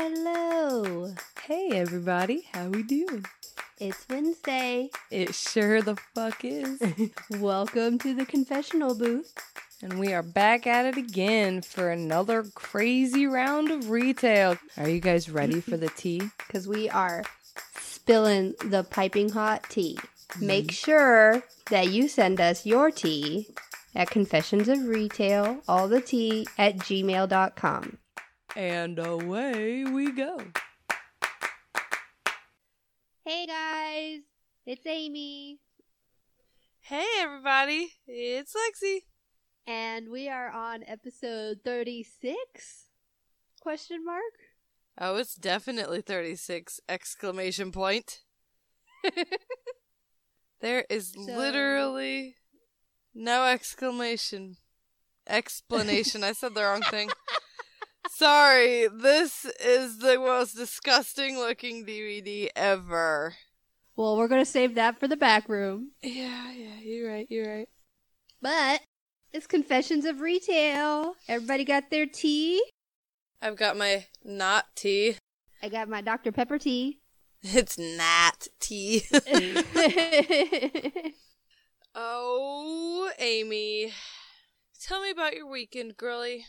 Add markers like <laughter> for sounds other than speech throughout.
Hello. Hey everybody, how we doing? It's Wednesday. It sure the fuck is. <laughs> Welcome to the confessional booth. and we are back at it again for another crazy round of retail. Are you guys ready for the <laughs> tea? Because we are spilling the piping hot tea. Make sure that you send us your tea at confessions of retail, all the tea at gmail.com. And away we go. Hey guys, it's Amy, Hey everybody, it's Lexi. and we are on episode 36? Question mark? Oh, it's definitely 36 exclamation point. <laughs> There is So- literally no exclamation explanation. I said the wrong thing. <laughs> Sorry, this is the most disgusting looking DVD ever. Well, we're going to save that for the back room. Yeah, yeah, you're right, you're right. But it's Confessions of Retail. Everybody got their tea. I've got my not tea. I got my Dr. Pepper tea. <laughs> It's not tea. <laughs> <laughs> oh, Amy. Tell me about your weekend, girly.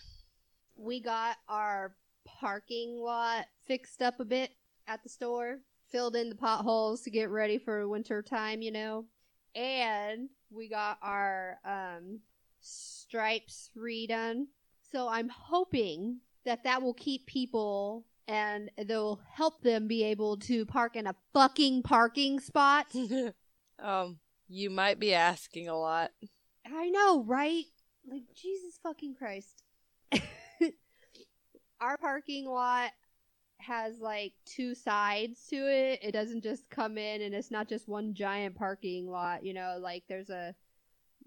We got our parking lot fixed up a bit at the store, filled in the potholes to get ready for winter time, you know. And we got our um, stripes redone. So I'm hoping that that will keep people and they'll help them be able to park in a fucking parking spot. <laughs> um, you might be asking a lot. I know, right? Like Jesus fucking Christ. <laughs> Our parking lot has like two sides to it. It doesn't just come in and it's not just one giant parking lot, you know, like there's a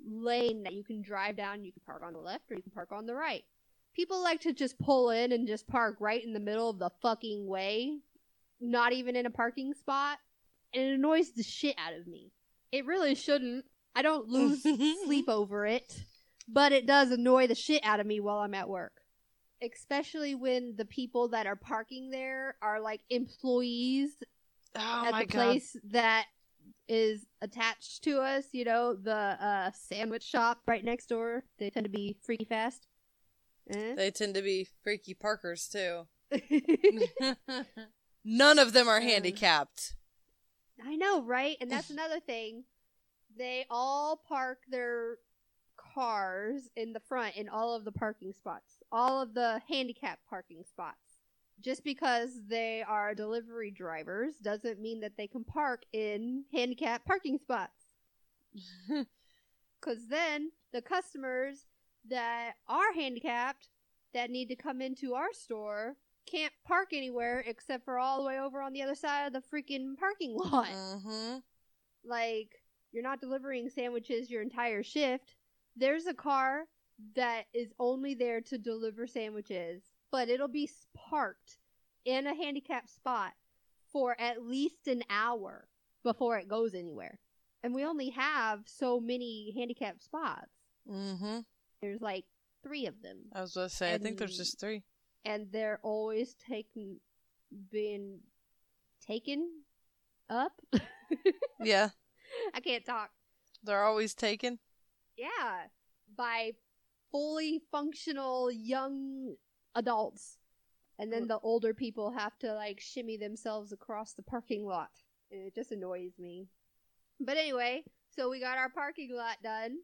lane that you can drive down, you can park on the left or you can park on the right. People like to just pull in and just park right in the middle of the fucking way, not even in a parking spot, and it annoys the shit out of me. It really shouldn't. I don't lose <laughs> sleep over it, but it does annoy the shit out of me while I'm at work. Especially when the people that are parking there are like employees Oh at the god. place that is attached to us, you know, the uh, sandwich shop right next door. They tend to be freaky fast. Eh? They tend to be freaky parkers too. <laughs> <laughs> None of them are Uh. handicapped. I know, right? And that's <sighs> another thing. They all park their cars in the front in all of the parking spots, all of the handicap parking spots. Just because they are delivery drivers doesn't mean that they can park in handicap parking spots. <laughs> Because then the customers that are handicapped that need to come into our store can't park anywhere except for all the way over on the other side of the freaking parking lot. mm-hmm. Like, you're not delivering sandwiches your entire shift. There's a car that is only there to deliver sandwiches, but it'll be parked in a handicapped spot for at least an hour before it goes anywhere. And we only have so many handicapped spots. Mm-hmm. There's like three of them. I was gonna say, I think there's just three. and they're always taken being taken up. Yeah. <laughs> I can't talk. They're always taken. Yeah, by fully functional young adults. And then the older people have to like shimmy themselves across the parking lot. And it just annoys me. But anyway, so we got our parking lot done.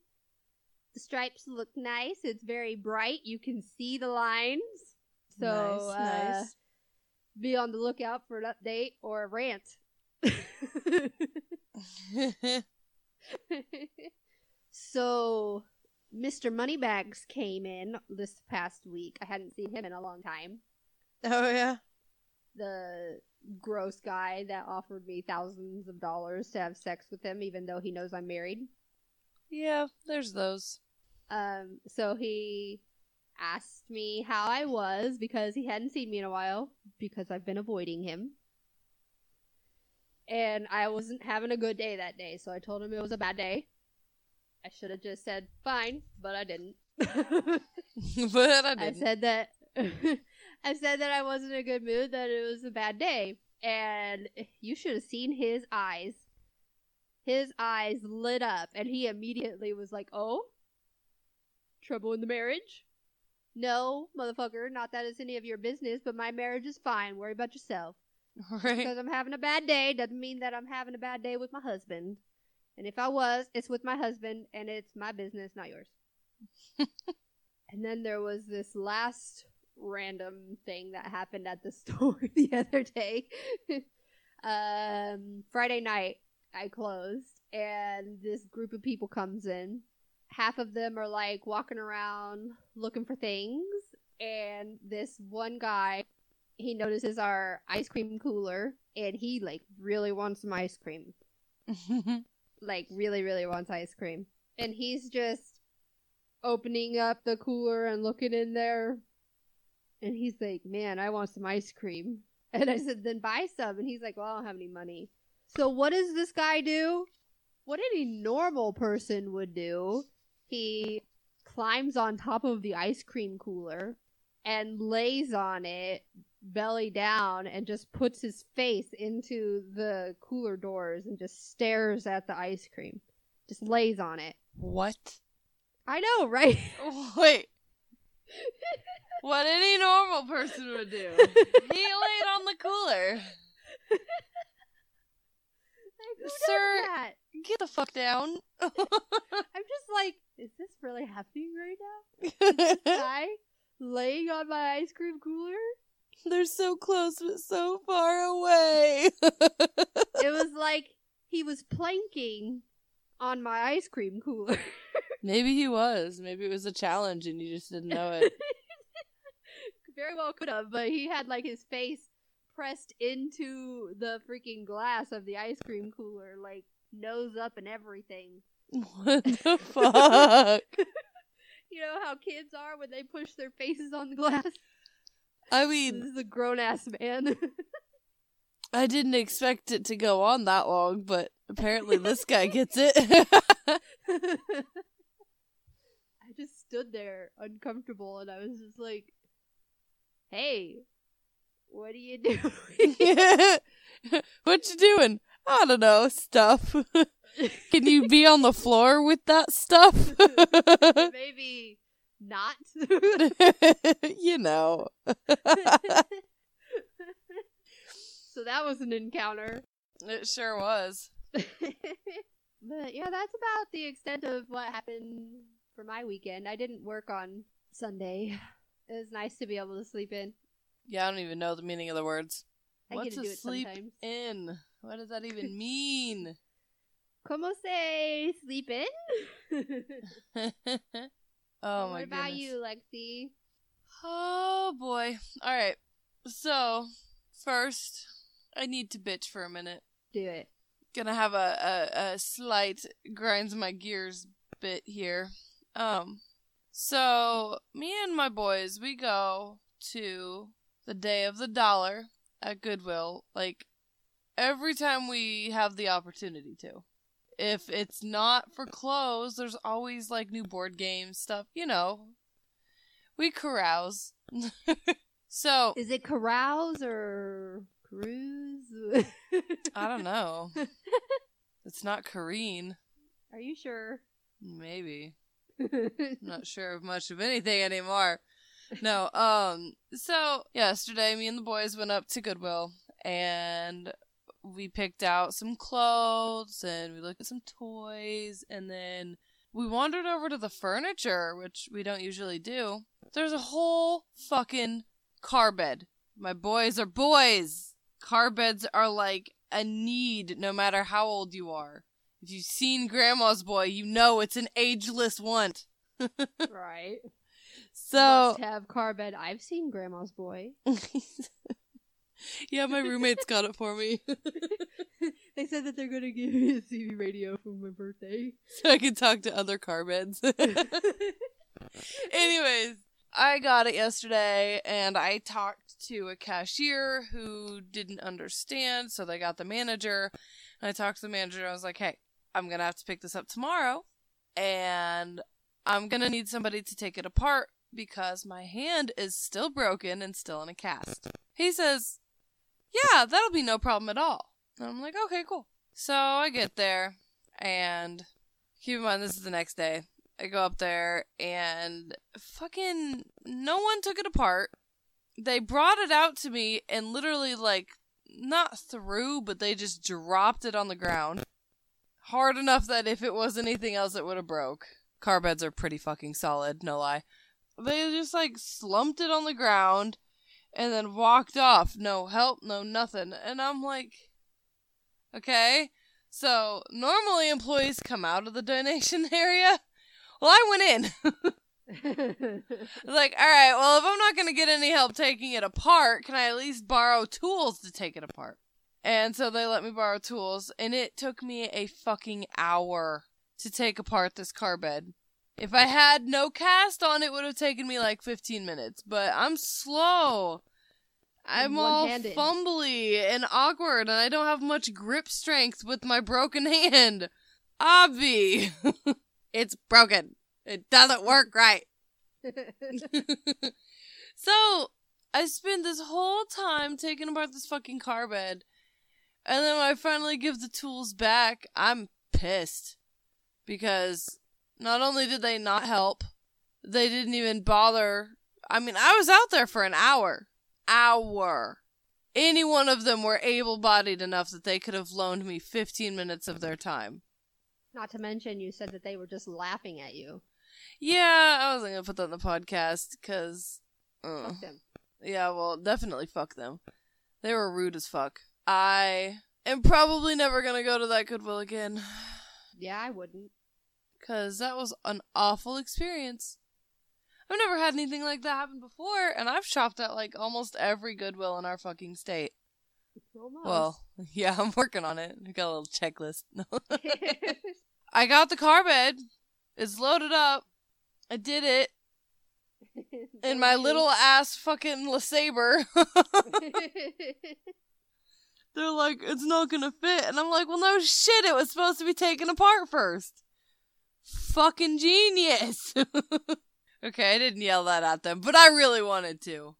The stripes look nice. It's very bright. You can see the lines. So nice, uh, be on the lookout for an update or a rant. <laughs> <laughs> <laughs> so Mr. Moneybags came in this past week. I hadn't seen him in a long time. oh yeah. The gross guy that offered me thousands of dollars to have sex with him even though he knows I'm married. Yeah, there's those. Um so he asked me how I was because he hadn't seen me in a while because I've been avoiding him. And I wasn't having a good day that day, so I told him it was a bad day. I should have just said fine, but I didn't. <laughs> but I didn't. I said that <laughs> I said that I wasn't in a good mood, that it was a bad day. And you should have seen his eyes. His eyes lit up, and he immediately was like, Oh? Trouble in the marriage? No, motherfucker, not that it's any of your business, but my marriage is fine. Worry about yourself. <laughs> Right. Because I'm having a bad day doesn't mean that I'm having a bad day with my husband. And if I was, it's with my husband, and it's my business, not yours. <laughs> and then there was this last random thing that happened at the <laughs> store the other day. <laughs> um, Friday night, I closed, and this group of people comes in. Half of them are like walking around looking for things, and this one guy he notices our ice cream cooler and he like really wants some ice cream like really really wants ice cream. And he's just opening up the cooler and looking in there. And he's like man i want some ice cream. <laughs> And i said then buy some. And he's like well i don't have any money. So what does this guy do? What any normal person would do he climbs on top of the ice cream cooler and lays on it belly down and just puts his face into the cooler doors and just stares at the ice cream. Just lays on it. what? I know, right? <laughs> Wait. what any normal person would do. He <laughs> laid on the cooler. Like, Sir- that? Get the fuck down. <laughs> I'm just like, is this really happening right now? Guy laying on my ice cream cooler? They're so close but so far away. <laughs> It was like he was planking on my ice cream cooler. <laughs> Maybe he was. Maybe it was a challenge and you just didn't know it. <laughs> Very well could have, but he had like his face pressed into the freaking glass of the ice cream cooler, like nose up and everything. what the fuck? You know how kids are when they push their faces on the glass? I <laughs> mean, this is a grown ass man. <laughs> I didn't expect it to go on that long, but apparently this guy <laughs> gets it. I just stood there uncomfortable and I was just like, hey, what are you doing? what you doing? I don't know, stuff. Can you be on the floor with that stuff? Maybe not. <laughs> you know. <laughs> so that was an encounter. It sure was. <laughs> but yeah, that's about the extent of what happened for my weekend. I didn't work on Sunday. It was nice to be able to sleep in. Yeah, I don't even know the meaning of the words. I What's get to a do it sleep sometimes. in? What does that even mean? Como se sleep in? Oh what my about goodness. you, Lexi? Oh boy. All right. So, first, I need to bitch for a minute. Do it. Gonna have a, a, a slight grinds my gears bit here. Um, so me and my boys, we go to the Day of the Dollar at Goodwill, like every time we have the opportunity to. If it's not for clothes, there's always like new board games stuff, you know. We carouse. <laughs> so Is it carouse or cruise? I don't <laughs> know. It's not Kareen. Are you sure? Maybe. I'm <laughs> not sure of much of anything anymore. No, um, so yesterday me and the boys went up to Goodwill and we picked out some clothes and we looked at some toys and then we wandered over to the furniture, which we don't usually do. There's a whole fucking car bed. My boys are boys. Car beds are like a need no matter how old you are. If you've seen Grandma's Boy, you know it's an ageless want. <laughs> right. So Must have car bed. I've seen Grandma's Boy. <laughs> yeah, my roommates got it for me, <laughs> they said that they're gonna give me a CB radio for my birthday. so I could talk to other car beds. <laughs> Anyways, I got it yesterday, and I talked to a cashier who didn't understand, so they got the manager. And I talked to the manager. I was like, "Hey, I'm gonna have to pick this up tomorrow, and I'm gonna need somebody to take it apart because my hand is still broken and still in a cast. He says, Yeah, that'll be no problem at all. And I'm like, Okay, cool. So I get there, and keep in mind, this is the next day. I go up there, and fucking no one took it apart. They brought it out to me and literally, like, not threw, but they just dropped it on the ground. Hard enough that if it was anything else, it would have broke. Car beds are pretty fucking solid, no lie. They just like slumped it on the ground and then walked off. No help, no nothing. And I'm like, okay. So normally employees come out of the donation <laughs> area. Well, I went in. like, all right, well, if I'm not going to get any help taking it apart, can I at least borrow tools to take it apart? And so they let me borrow tools, and it took me a fucking hour to take apart this car bed. If I had no cast on, it would have taken me like 15 minutes, but I'm slow. I'm all One-handed. fumbly and awkward, and I don't have much grip strength with my broken <laughs> hand. Obvi. <laughs> it's broken. It doesn't work right. <laughs> so I spend this whole time taking apart this fucking car bed, and then when I finally give the tools back, I'm pissed because not only did they not help, they didn't even bother. I mean, I was out there for an hour. Hour. Any one of them were able bodied enough that they could have loaned me 15 minutes of their time. Not to mention, you said that they were just laughing at you. Yeah, I wasn't gonna put that in the podcast because, uh, Fuck them. yeah, well, definitely fuck them. They were rude as fuck. I am probably never gonna go to that Goodwill again <sighs> Yeah, I wouldn't. Because that was an awful experience. I've never had anything like that happen before, and I've shopped at like almost every Goodwill in our fucking state. Almost. Well, <laughs> yeah, I'm working on it. I got a little checklist. <laughs> <laughs> I got the car bed. It's loaded up. I did it in my little ass fucking LeSabre. They're like, it's not gonna fit. And I'm like, well, no shit, it was supposed to be taken apart first. Fucking genius. <laughs> okay, I didn't yell that at them, but I really wanted to.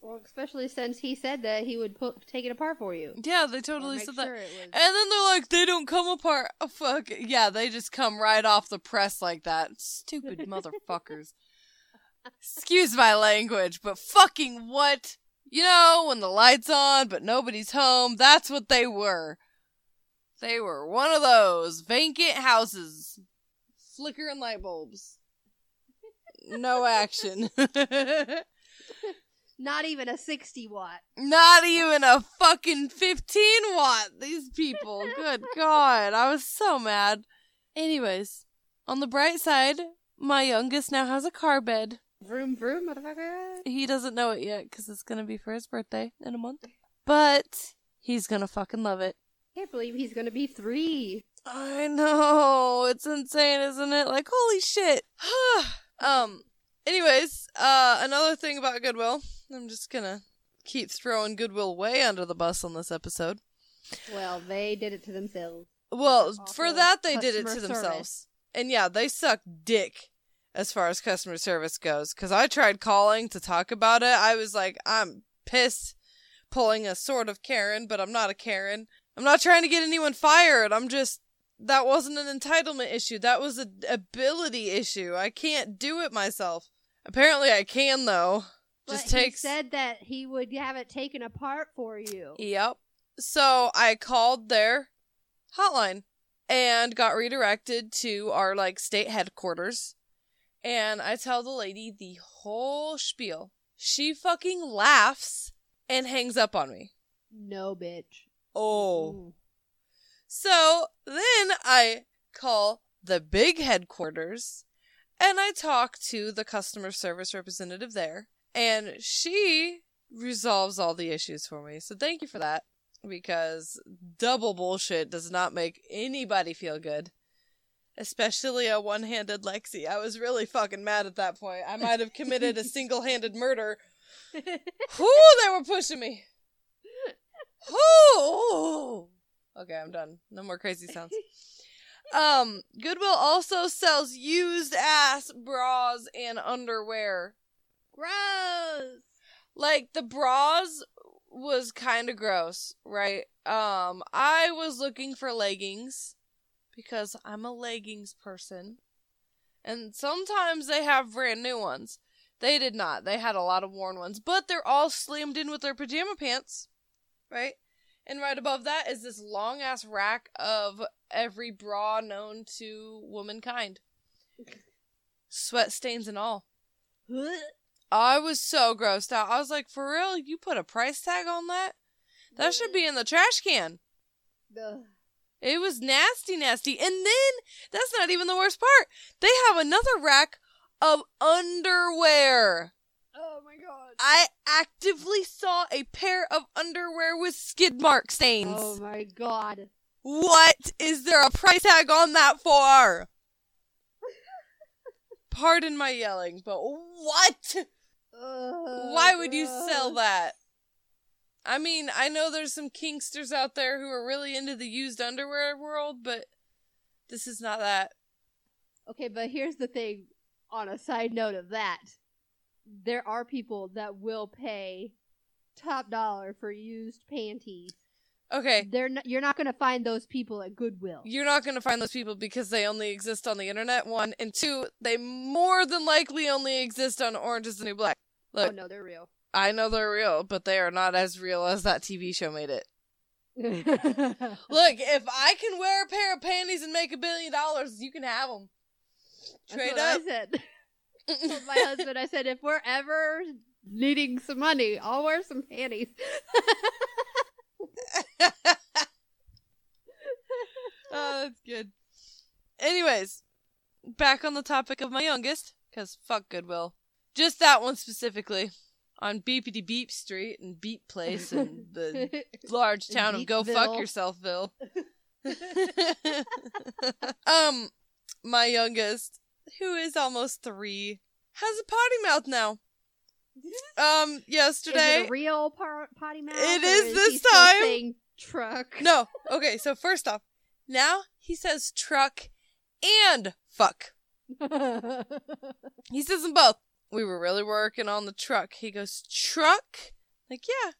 well, especially since he said that he would put take it apart for you. Yeah, they totally said sure that. was- And then they're like, they don't come apart. Oh, fuck. Yeah, they just come right off the press like that. Stupid <laughs> motherfuckers. Excuse my language, but fucking what? You know, when the light's on, but nobody's home, that's what they were. They were one of those vacant houses. Flickering light bulbs. <laughs> No action. <laughs> Not even a 60 watt. Not even a fucking 15 watt. These people. Good <laughs> God. I was so mad. Anyways, on the bright side, my youngest now has a car bed. Vroom vroom, motherfucker. He doesn't know it yet because it's going to be for his birthday in a month. But he's going to fucking love it. Can't believe he's gonna be three. I know. It's insane, isn't it? Like, holy shit. <sighs> um, anyways, uh, another thing about Goodwill. I'm just gonna keep throwing Goodwill way under the bus on this episode. Well, they did it to themselves. Well, for that they did it to customer themselves. And yeah, they suck dick as far as customer service goes. Cause I tried calling to talk about it. I was like, I'm pissed pulling a sort of Karen, but I'm not a Karen. I'm not trying to get anyone fired. I'm just, that wasn't an entitlement issue. That was an ability issue. I can't do it myself. Apparently I can though. But Just he takes. said that he would have it taken apart for you. Yep. So I called their hotline and got redirected to our like state headquarters. And I tell the lady the whole spiel. She fucking laughs and hangs up on me. No, bitch. Oh. Mm. So then I call the big headquarters and I talk to the customer service representative there. And she resolves all the issues for me. So thank you for that. Because double bullshit does not make anybody feel good. Especially a one handed Lexi. I was really fucking mad at that point. I might have committed a <laughs> single handed murder. <laughs> Whoo, they were pushing me. Whoo! Okay, I'm done. No more crazy sounds. Um, Goodwill also sells used ass bras and underwear. Gross. Like the bras was kind of gross, right? Um, I was looking for leggings because I'm a leggings person. And sometimes they have brand new ones. They did not. They had a lot of worn ones, but they're all slammed in with their pajama pants, right? And right above that is this long ass rack of every bra known to womankind. Sweat stains and all. I was so grossed out. I was like, for real? You put a price tag on that? That should be in the trash can. Ugh. It was nasty, nasty. And then, that's not even the worst part. They have another rack of underwear. Oh my god. I actively saw a pair of underwear with skid mark stains. Oh my god. What is there a price tag on that for? <laughs> Pardon my yelling, but what? Why would you sell that? I mean, I know there's some kinksters out there who are really into the used underwear world, but this is not that. Okay, but here's the thing on a side note of that. There are people that will pay top dollar for used panties. Okay, They're not, you're not going to find those people at Goodwill. you're not going to find those people because they only exist on the internet, one. And two, they more than likely only exist on Orange is the New Black. oh Look, no, they're real. I know they're real, but they are not as real as that TV show made it. Look, <laughs> Look, if I can wear a pair of panties and make a billion dollars, you can have them. Trade up. <laughs> Told my husband, I said, if we're ever needing some money, I'll wear some panties. <laughs> oh, that's good. Anyways, back on the topic of my youngest, because fuck Goodwill. Just that one specifically. On Beepity Beep Street and Beep Place and the <laughs> large town of Go Fuck. Yourselfville. <laughs> um, my youngest, who is almost three, has a potty mouth now. Um, Is yesterday. it a real par- potty mouth? It or is this time. truck. No. Okay, so first off, now he says truck and fuck. <laughs> He says them both. We were really working on the truck. He goes, truck? Like, yeah.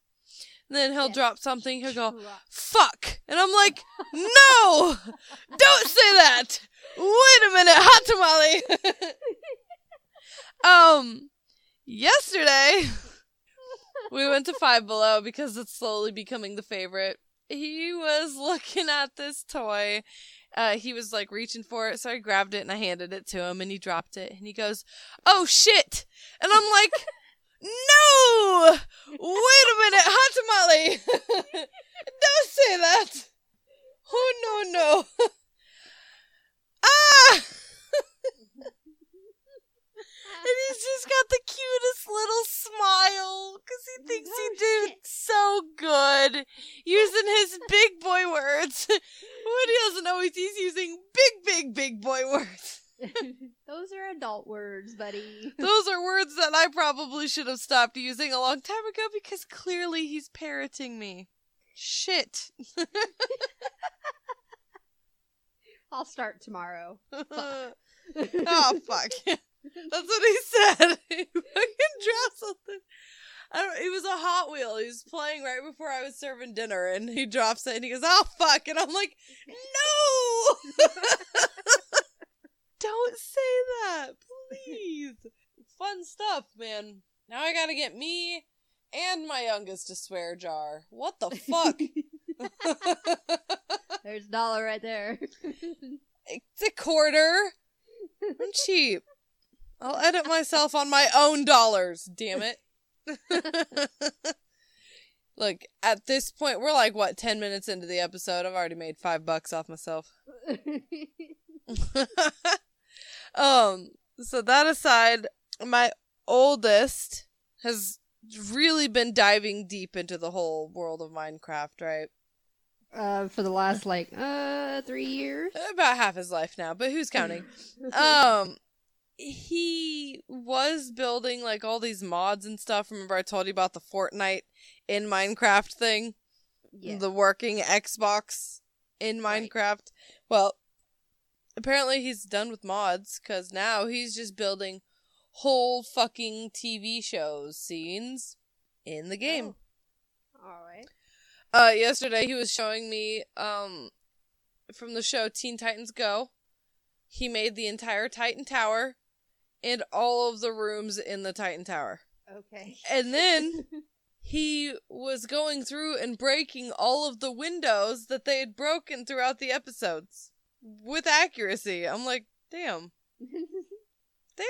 Then he'll Yes. drop something. He'll go, fuck. And I'm like, no! Don't say that! Wait a minute, hot tamale! <laughs> um, yesterday, we went to Five Below because it's slowly becoming the favorite. He was looking at this toy. Uh, he was like reaching for it, so I grabbed it and I handed it to him, and he dropped it, and he goes, "Oh shit!" And I'm like, "No! Wait a minute, hot tamale! <laughs> Don't say that! Oh no no! ah!" <laughs> And he's just got the cutest little smile because he thinks Oh, he did shit. so good using his big boy words. <laughs> what he doesn't know is he's using big, big, big boy words. <laughs> Those are adult words, buddy. <laughs> Those are words that I probably should have stopped using a long time ago because clearly he's parroting me. Shit. <laughs> I'll start tomorrow. oh, fuck. That's what he said. he fucking dropped something. I don't. It was a Hot Wheel. He was playing right before I was serving dinner, and he drops it, and he goes, "Oh fuck!" And I'm like, "No, don't say that, <laughs> please." Fun stuff, man. Now I gotta get me and my youngest a swear jar. What the fuck? <laughs> <laughs> There's a dollar right there. it's a quarter. I'm cheap. I'll edit myself on my own dollars, damn it. Look, at this point, we're like, what, 10 minutes into the episode? I've already made five bucks off myself. Um, so that aside, my oldest has really been diving deep into the whole world of Minecraft, right? uh, for the last like uh three years. About half his life now, but who's counting? <laughs> um he was building like all these mods and stuff. Remember I told you about the Fortnite in Minecraft thing? yeah. The working Xbox in Right. Minecraft. Well, apparently he's done with mods because now he's just building whole fucking TV shows scenes in the game. Oh. All right. Uh, yesterday he was showing me um from the show Teen Titans Go. He made the entire Titan Tower and all of the rooms in the Titan Tower. Okay. And then <laughs> he was going through and breaking all of the windows that they had broken throughout the episodes with accuracy. I'm like, damn,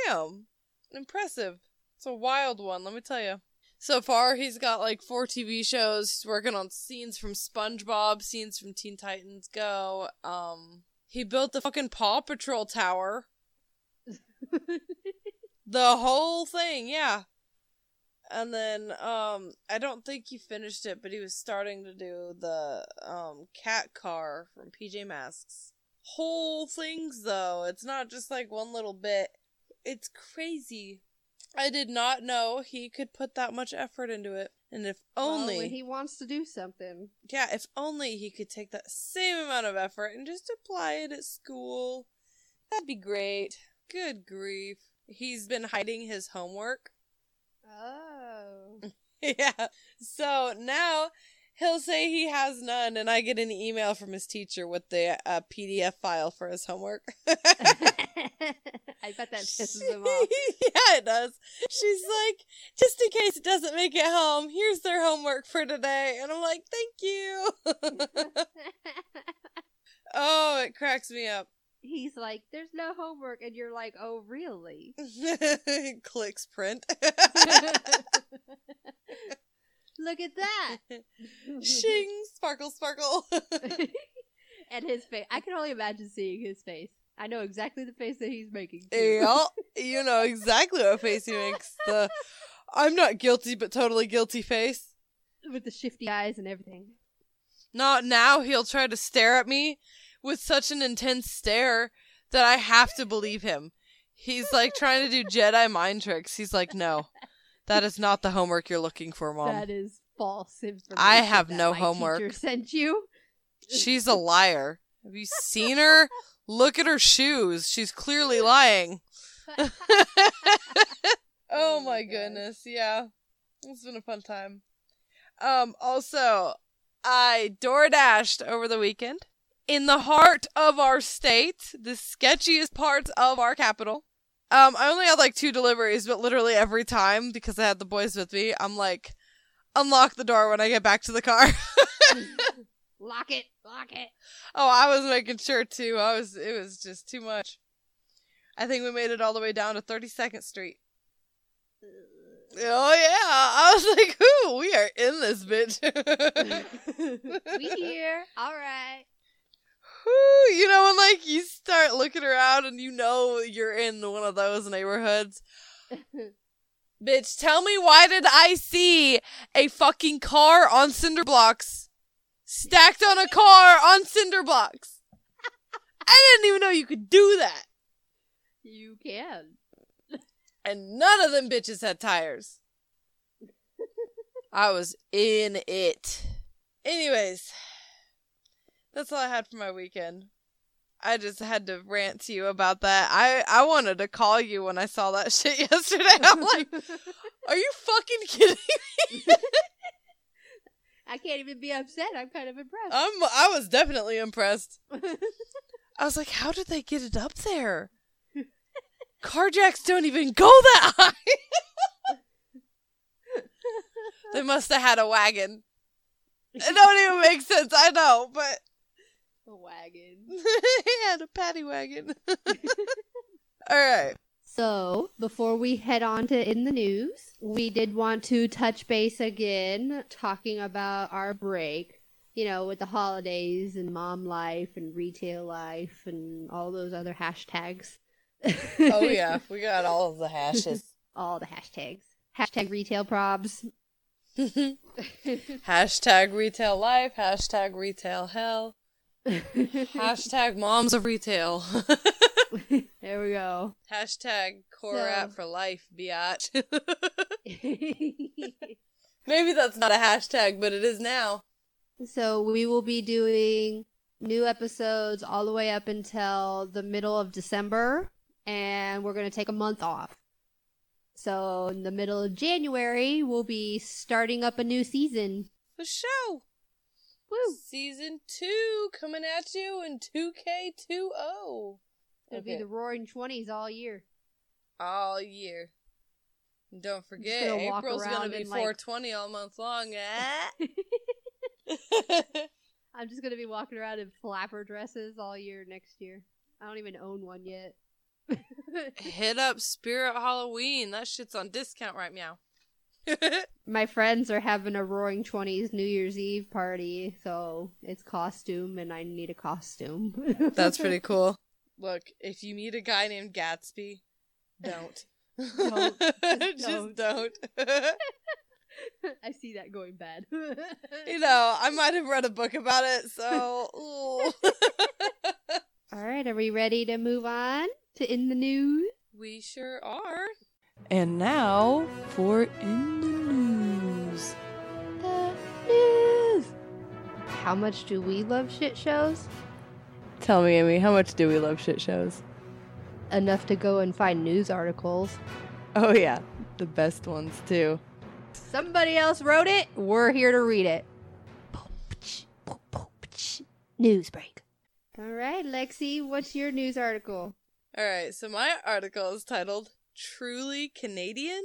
damn, impressive. It's a wild one, let me tell you. So far, he's got like four TV shows. He's working on scenes from SpongeBob, scenes from Teen Titans Go. Um, he built the fucking Paw Patrol tower. <laughs> the whole thing, yeah. And then um I don't think he finished it, but he was starting to do the um cat car from PJ Masks. Whole things though. It's not just like one little bit. It's crazy. I did not know he could put that much effort into it. And if only well, he wants to do something. Yeah, if only he could take that same amount of effort and just apply it at school. That'd be great. Good grief. He's been hiding his homework. Oh. <laughs> yeah. So now he'll say he has none, and I get an email from his teacher with the uh, PDF file for his homework. <laughs> <laughs> I bet that pisses him off. <laughs> yeah, it does. She's like, just in case it doesn't make it home, here's their homework for today. And I'm like, thank you. oh, it cracks me up. He's like, there's no homework. And you're like, oh, really? Clicks print. Look at that. <laughs> Shing, sparkle, sparkle. <laughs> and his face. I can only imagine seeing his face. I know exactly the face that he's making. Yeah, <laughs> you know exactly what face he makes. The I'm not guilty, but totally guilty face. With the shifty eyes and everything. Not now. He'll try to stare at me with such an intense stare that I have to believe him. He's like trying to do Jedi mind tricks. He's like, no, that is not the homework you're looking for, mom. That is false information. I have that no my homework. Teacher <laughs> sent you. She's a liar. Have you seen her? Look at her shoes. She's clearly lying. <laughs> oh my goodness. Yeah. It's been a fun time. Um also, I door dashed over the weekend in the heart of our state, the sketchiest parts of our capital. Um, I only had like two deliveries, but literally every time because I had the boys with me, I'm like, unlock the door when I get back to the car. <laughs> lock it, lock it. Oh, I was making sure too. I was. It was just too much. I think we made it all the way down to Thirty Second Street. Oh yeah, I was like, "Who? We are in this bitch." <laughs> we here. All right. You know when like you start looking around and you know you're in one of those neighborhoods. <laughs> Bitch, tell me why did I see a fucking car on cinder blocks? Stacked on a car on cinder blocks. I didn't even know you could do that. You can. And none of them bitches had tires. <laughs> I was in it. Anyways, that's all I had for my weekend. I just had to rant to you about that. I I wanted to call you when I saw that <laughs> shit yesterday. I'm like, <laughs> are you fucking kidding me? I can't even be upset. I'm kind of impressed. I'm I was definitely impressed. <laughs> I was like, how did they get it up there? Carjacks don't even go that high. they must have had a wagon. It don't even make sense, I know, but a wagon. he had a paddy wagon. <laughs> All right. So, before we head on to in the news, we did want to touch base again, talking about our break. You know, with the holidays and mom life and retail life and all those other hashtags. oh yeah, <laughs> we got all of the hashes. all the hashtags. Hashtag retail probs. <laughs> hashtag retail life. Hashtag retail hell. <laughs> hashtag moms of retail. <laughs> there we go. Hashtag core so. for life, biatch. <laughs> Maybe that's not a hashtag, but it is now. So we will be doing new episodes all the way up until the middle of December, and we're going to take a month off. So, in the middle of January, we'll be starting up a new season. For show. Woo! Season two coming at you in 2K20. It'll be the roaring 20s all year. all year. And don't forget, gonna April's gonna be in, like- 420 all month long. eh? <laughs> <laughs> I'm just going to be walking around in flapper dresses all year next year. I don't even own one yet. <laughs> Hit up Spirit Halloween. That shit's on discount right meow. <laughs> My friends are having a Roaring Twenties New Year's Eve party, so it's costume, and I need a costume. <laughs> That's pretty cool. Look, if you meet a guy named Gatsby, don't. Don't. <laughs> Just Just don't. I see that going bad. you know, I might have read a book about it, so. All right, are we ready to move on to in the news? we sure are. And now for In the News. The news. How much do we love shit shows? Tell me, Amy, how much do we love shit shows? Enough to go and find news articles. Oh, yeah, the best ones, too. Somebody else wrote it. We're here to read it. News break. All right, Lexi, what's your news article? All right, so my article is titled "Truly Canadian?"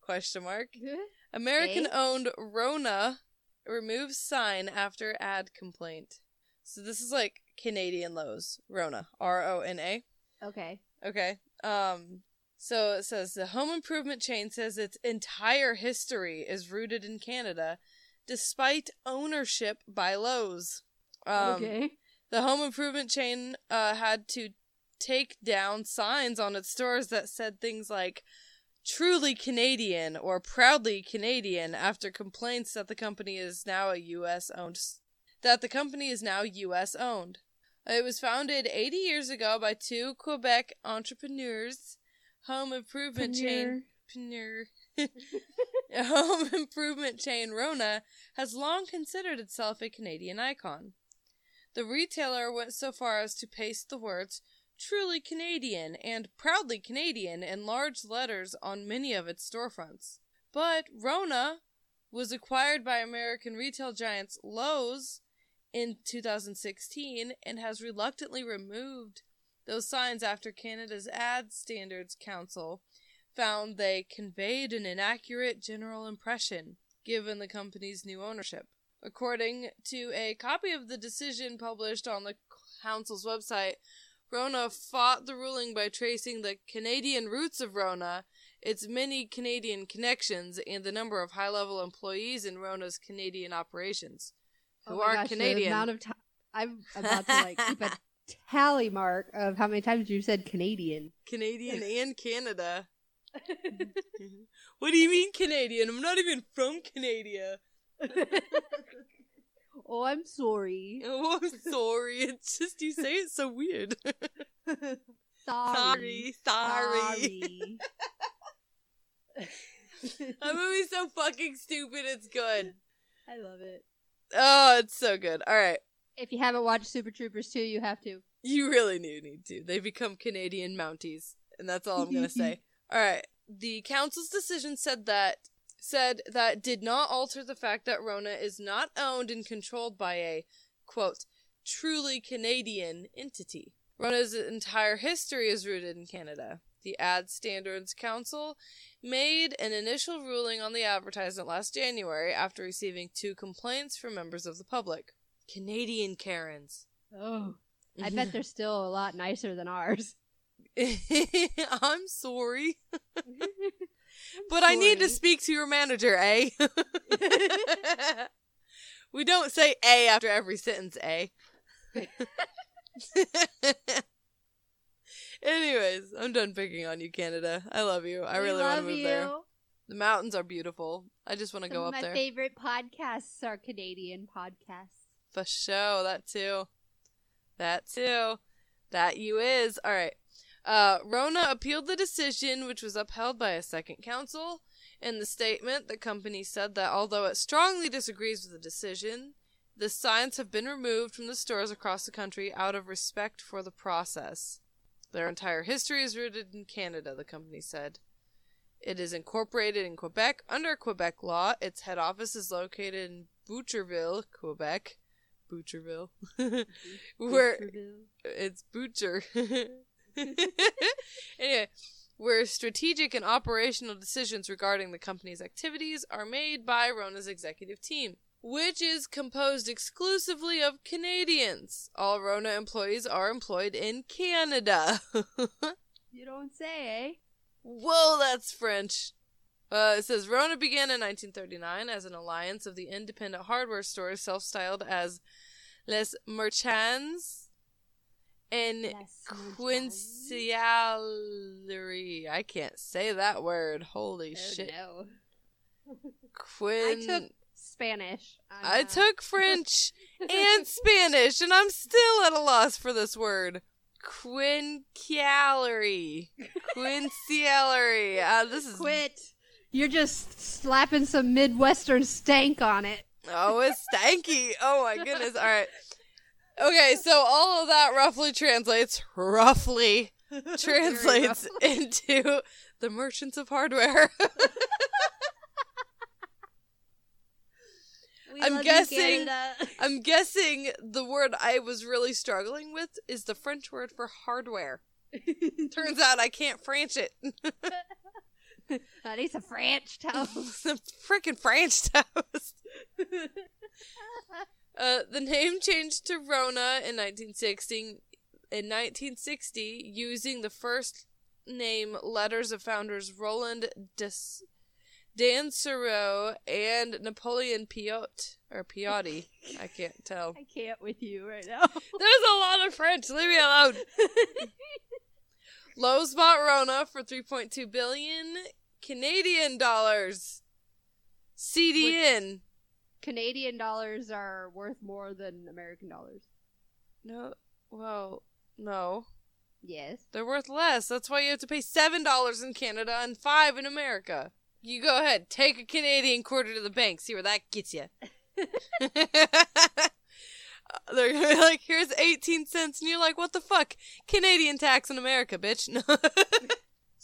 Question mark. <laughs> American owned Rona removes sign after ad complaint. So this is like Canadian Lowe's Rona R O N A. Okay. Okay. Um so it says the home improvement chain says its entire history is rooted in Canada despite ownership by Lowe's. Um, okay. the home improvement chain uh, had to take down signs on its stores that said things like truly Canadian or proudly Canadian after complaints that the company is now a US owned that the company is now US owned. It was founded 80 years ago by two Quebec entrepreneurs. Home improvement chain Pneur. <laughs> Home improvement chain Rona has long considered itself a Canadian icon. The retailer went so far as to paste the words truly Canadian and proudly Canadian in large letters on many of its storefronts. But Rona was acquired by American retail giants Lowe's in 2016 and has reluctantly removed those signs after Canada's Ad Standards Council found they conveyed an inaccurate general impression given the company's new ownership. According to a copy of the decision published on the council's website, Rona fought the ruling by tracing the Canadian roots of Rona, its many Canadian connections, and the number of high level employees in Rona's Canadian operations, who Oh are gosh, the Canadian. amount of ti I'm about to like keep a <laughs> tally mark of how many times you said Canadian. Canadian <laughs> and Canada. <laughs> what do you mean Canadian? I'm not even from Canada. Oh, I'm sorry. Oh, I'm sorry. It's just you say it so weird. <laughs> Sorry. sorry, sorry. That movie's so fucking stupid. It's good. I love it. Oh, it's so good. All right, If you haven't watched Super Troopers 2, you have to. you really do need to. They become Canadian Mounties, and that's all I'm gonna <laughs> say. All right, the council's decision said that said that did not alter the fact that Rona is not owned and controlled by a quote truly Canadian entity. Rona's entire history is rooted in Canada. The Ad Standards Council made an initial ruling on the advertisement last January after receiving two complaints from members of the public. Canadian Karens. Oh. I bet <laughs> they're still a lot nicer than ours. <laughs> I'm sorry. <laughs> But I need to speak to your manager, eh? <laughs> we don't say A after every sentence, eh? <laughs> Anyways, I'm done picking on you, Canada. I love you. I We really want to move you. there. The mountains are beautiful. I just want to go up my there. My favorite podcasts are Canadian podcasts. For sure, that too. That too. That you is. Alright. Uh, Rona appealed the decision, which was upheld by a second council. In the statement, the company said that although it strongly disagrees with the decision, The signs have been removed from the stores across the country out of respect for the process. Their entire history is rooted in Canada, the company said. It is incorporated in Quebec under Quebec law. Its head office is located in Butcherville, Quebec. Butcherville. <laughs> where it's Butcher. <laughs> <laughs> anyway, where strategic and operational decisions regarding the company's activities are made by Rona's executive team, which is composed exclusively of Canadians. All Rona employees are employed in Canada. <laughs> You don't say, eh? Whoa, that's French. Uh, it says Rona began in 1939 as an alliance of the independent hardware stores self styled as Les Merchants and Les Quincialerie. I can't say that word. Holy Oh, shit. no. Quin. I took Spanish. I took <laughs> French and Spanish, and I'm still at a loss for this word. Quincalary. Quincialary. <laughs> Uh, this is Quit. You're just slapping some Midwestern stank on it. Oh, it's stanky. Oh my <laughs> goodness. All right. Okay, so all of that roughly translates roughly <laughs> translates into the merchants of hardware. <laughs> I'm guessing- <laughs> I'm guessing the word I was really struggling with is the French word for hardware. Turns out I can't French it. I need some French toast. Some freaking French toast. Uh, the name <laughs> changed to Rona in 1960. In 1960, using the first name letters of founders Roland Des- Dansereau and Napoleon Piot or Piotti. <laughs> I can't tell. I can't with you right now. <laughs> There's a lot of French. Leave me alone. Lowe's bought Rona for 3.2 billion Canadian dollars. CDN. Canadian dollars are worth more than American dollars. No, well, no. Yes. They're worth less. That's why you have to pay seven dollars in Canada and five in America. You go ahead, take a Canadian quarter to the bank, see where that gets you. <laughs> <laughs> They're gonna be like, here's eighteen cents, and you're like, what the fuck? Canadian tax in America, bitch. No. <laughs>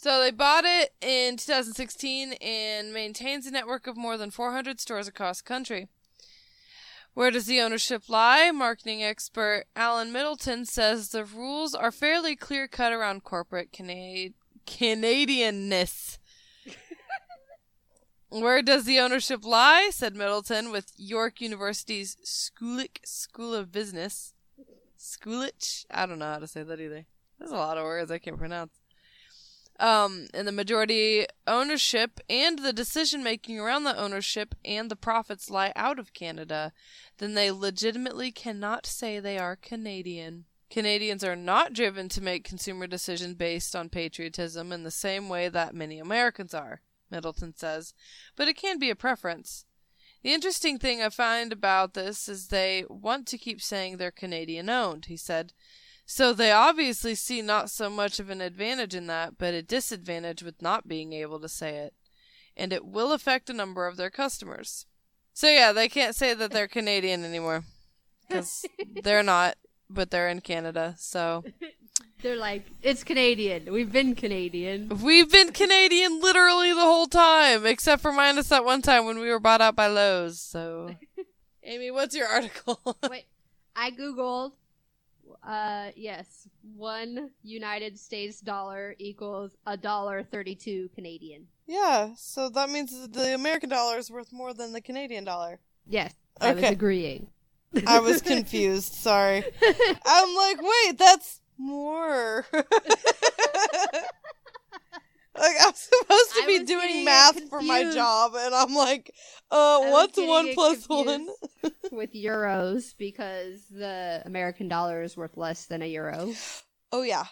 so they bought it in 2016 and maintains a network of more than 400 stores across the country. Where does the ownership lie? Marketing expert Alan Middleton says the rules are fairly clear cut around corporate Cana- Canadianness. <laughs> Where does the ownership lie? said Middleton with York University's Schulich School of Business. Schulich? I don't know how to say that either. There's a lot of words I can't pronounce. Um, and the majority ownership and the decision making around the ownership and the profits lie out of Canada, then they legitimately cannot say they are Canadian. Canadians are not driven to make consumer decisions based on patriotism in the same way that many Americans are, Middleton says, but it can be a preference. The interesting thing I find about this is they want to keep saying they're Canadian owned, he said. So they obviously see not so much of an advantage in that, but a disadvantage with not being able to say it. And it will affect a number of their customers. So yeah, they can't say that they're Canadian anymore. Because <laughs> they're not, but they're in Canada, so. <laughs> They're like, it's Canadian. We've been Canadian. We've been Canadian literally the whole time, except for minus that one time when we were bought out by Lowe's, so. <laughs> Amy, what's your article? Wait, I googled. Uh, yes, one United States dollar equals a dollar thirty-two Canadian. yeah, so that means the American dollar is worth more than the Canadian dollar. Yes, I was agreeing. I was confused, <laughs> sorry. I'm like, wait, that's more. <laughs> like I'm supposed to I be doing math for my job, and I'm like, uh, I what's one plus one? <laughs> with euros because the American dollar is worth less than a euro. Oh yeah.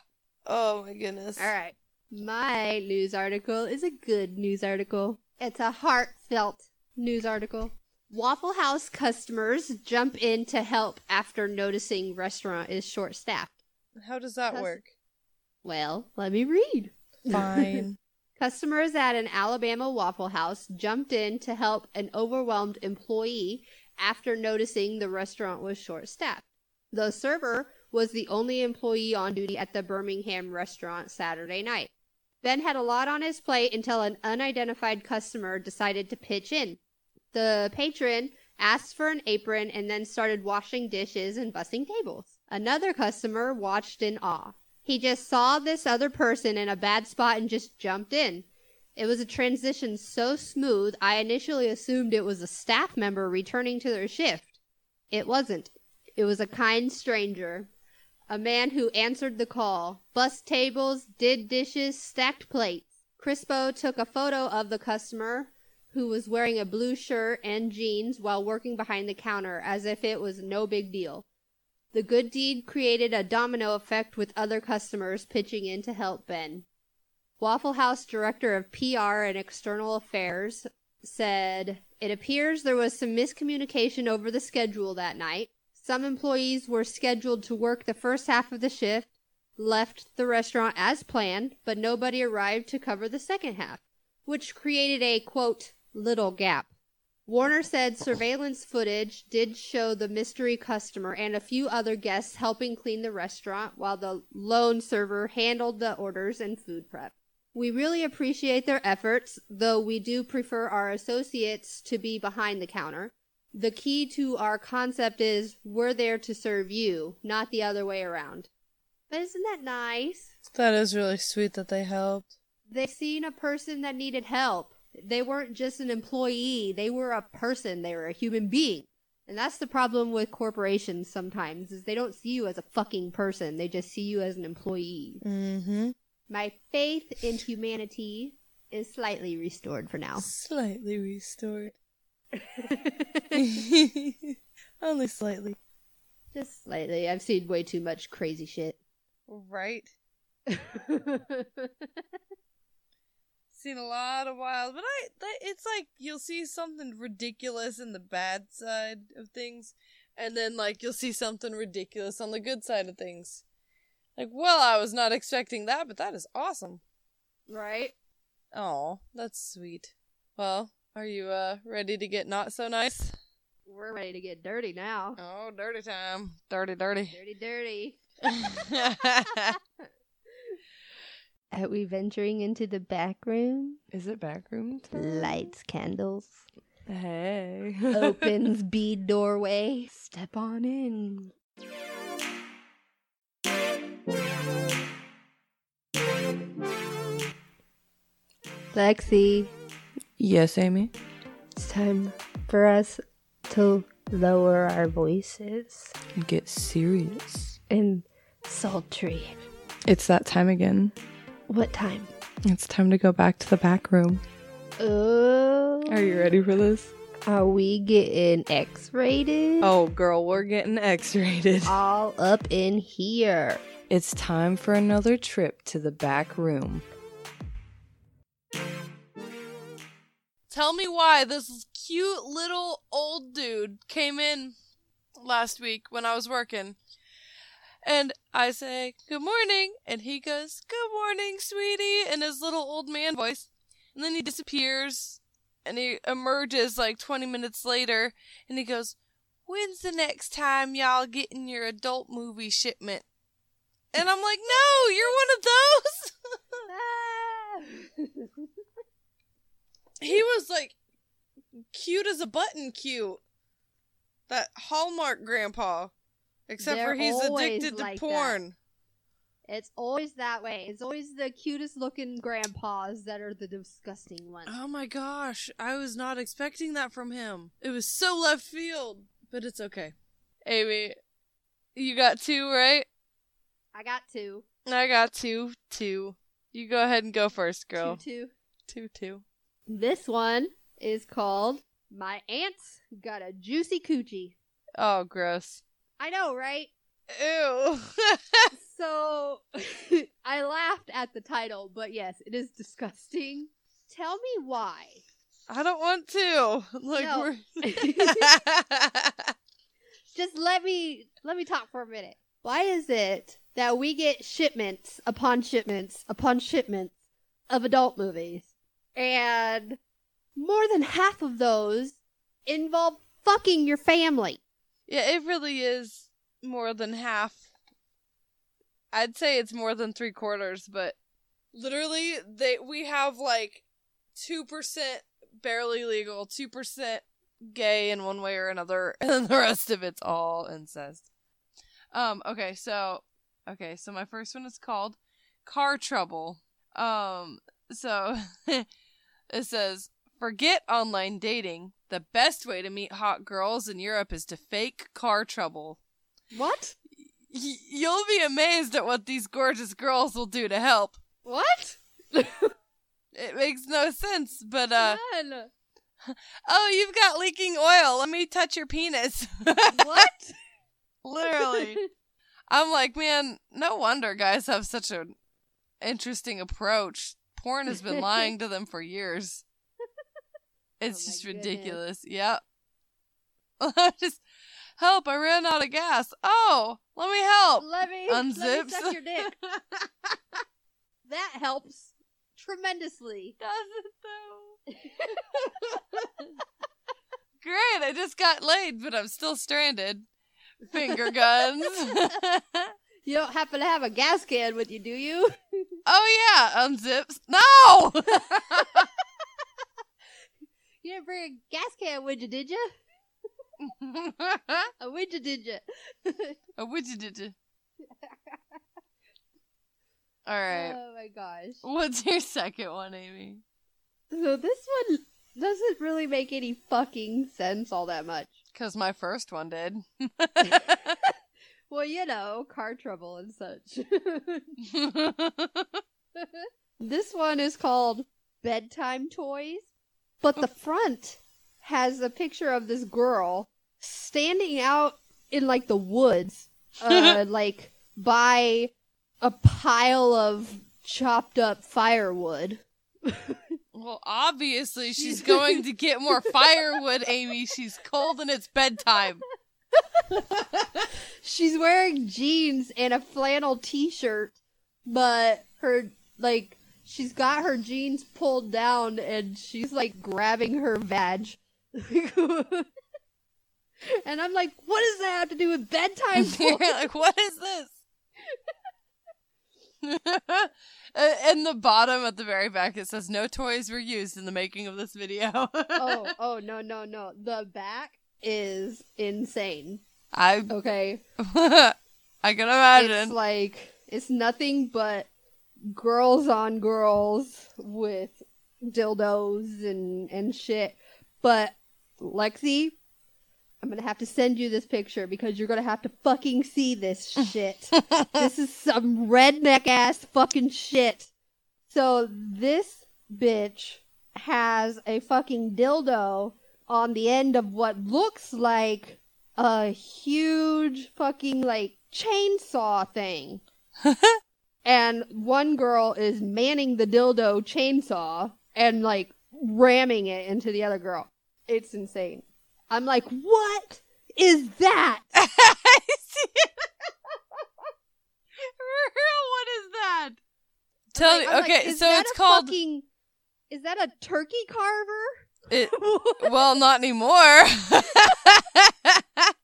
Oh my goodness. All right. My news article is a good news article. It's a heartfelt news article. Waffle House customers jump in to help after noticing restaurant is short staffed. How does that Cus- work? Well, let me read. Fine. <laughs> Customers at an Alabama Waffle House jumped in to help an overwhelmed employee after noticing the restaurant was short staffed. The server was the only employee on duty at the Birmingham restaurant Saturday night. Ben had a lot on his plate until an unidentified customer decided to pitch in. The patron asked for an apron and then started washing dishes and bussing tables. Another customer watched in awe. He just saw this other person in a bad spot and just jumped in. It was a transition so smooth, I initially assumed it was a staff member returning to their shift. It wasn't. It was a kind stranger. A man who answered the call, bussed tables, did dishes, stacked plates. Crispo took a photo of the customer who was wearing a blue shirt and jeans while working behind the counter as if it was no big deal. The good deed created a domino effect with other customers pitching in to help Ben. Waffle House Director of PR and External Affairs said, It appears there was some miscommunication over the schedule that night. Some employees were scheduled to work the first half of the shift, left the restaurant as planned, but nobody arrived to cover the second half, which created a quote, little gap. Warner said surveillance footage did show the mystery customer and a few other guests helping clean the restaurant while the lone server handled the orders and food prep. We really appreciate their efforts, though we do prefer our associates to be behind the counter. The key to our concept is we're there to serve you, not the other way around. But isn't that nice? That is really sweet that they helped. They seen a person that needed help they weren't just an employee, they were a person, they were a human being. And that's the problem with corporations sometimes is they don't see you as a fucking person. They just see you as an employee. Mm-hmm. My faith in humanity is slightly restored for now. Slightly restored. <laughs> <laughs> Only slightly. Just slightly. I've seen way too much crazy shit. Right. <laughs> seen a lot of wild, but I it's like you'll see something ridiculous in the bad side of things, and then like you'll see something ridiculous on the good side of things. Like, well, I was not expecting that, but that is awesome. Right? Oh, that's sweet. Well, are you uh ready to get not so nice? We're ready to get dirty now. Oh, dirty time. Dirty, dirty. Dirty, dirty. <laughs> <laughs> Are we venturing into the back room? Is it back room time? Lights, candles. Hey. Opens <laughs> bead doorway. Step on in. Lexi, Yes, Amy. it's time for us to lower our voices Get serious. and sultry. It's that time again. What time? It's time to go back to the back room. Oh, Are you ready for this? Are we getting X-rated? Oh, girl, we're getting X rated. <laughs> all up in here. It's time for another trip to the back room. Tell me why this cute little old dude came in last week when I was working. And I say, Good morning. And he goes, Good morning, sweetie, in his little old man voice. And then he disappears and he emerges like 20 minutes later and he goes, When's the next time y'all getting your adult movie shipment? And I'm like, No, you're one of those. <laughs> he was like cute as a button cute. That Hallmark grandpa. Except They're for he's addicted to like that. porn. it's always that way. It's always the cutest looking grandpas that are the disgusting ones. Oh my gosh, I was not expecting that from him. It was so left field, but it's okay. Amy, you got two, right? I got two. I got two, two. You go ahead and go first, girl. Two, two. Two, two. This one is called My Aunt's Got a Juicy Coochie. Oh, gross. I know, right? Ew. <laughs> So <laughs> I laughed at the title, but yes, it is disgusting. Tell me why. I don't want to. Like No. we're. <laughs> Just let me let me talk for a minute. Why is it that we get shipments upon shipments upon shipments of adult movies and more than half of those involve fucking your family. Yeah, it really is more than half. I'd say it's more than three quarters, but literally, they we have like two percent barely legal, two percent gay in one way or another, <laughs> and then the rest of it's all incest. Um. Okay. So. Okay. So my first one is called "Car Trouble." Um. So <laughs> it says, "Forget online dating. The best way to meet hot girls in Europe is to fake car trouble." What? Y- you'll be amazed at what these gorgeous girls will do to help. What? <laughs> It makes no sense, but uh None. <laughs> oh, you've got leaking oil. Let me touch your penis. <laughs> what? Literally. I'm like, man, no wonder guys have such an interesting approach. Porn has been lying to them for years. Oh it's Oh just goodness. ridiculous. Yep. <laughs> just help, I ran out of gas. Oh, let me help. let me let me your dick. <laughs> That helps tremendously. Does it though? <laughs> Great, I just got laid, but I'm still stranded. Finger guns. You don't happen to have a gas can with you, do you? oh yeah, unzips. No. You didn't bring a gas can with you, did you? <laughs> A you, did <laughs> you? A widget did you? All right. Oh my gosh. What's your second one, Amy? So this one doesn't really make any fucking sense all that much. Because my first one did. <laughs> Well, you know, car trouble and such. this one is called Bedtime Toys, but the front has a picture of this girl standing out in like the woods, <laughs> uh, like by a pile of chopped up firewood. well, obviously she's going to get more firewood, Amy. She's cold and it's bedtime. <laughs> She's wearing jeans and a flannel t-shirt, but her like she's got her jeans pulled down and she's like grabbing her vag. <laughs> and I'm like, what does that have to do with bedtime? <laughs> You're like, what is this? <laughs> In the bottom at the very back, it says no toys were used in the making of this video. oh, oh no, no, no. The back is insane. I Okay. I can imagine. It's like it's nothing but girls on girls with dildos and and shit. But Lexi, I'm gonna have to send you this picture because you're gonna have to fucking see this <laughs> shit. this is some redneck ass fucking shit. So this bitch has a fucking dildo on the end of what looks like a huge fucking like chainsaw thing. <laughs> and one girl is manning the dildo chainsaw and like ramming it into the other girl. It's insane. I'm like, what is that? I see it. For real, what is that? Tell Like, me. I'm like, Okay, is so it's called. fucking- is that a turkey carver? It, <laughs> well, not anymore. <laughs>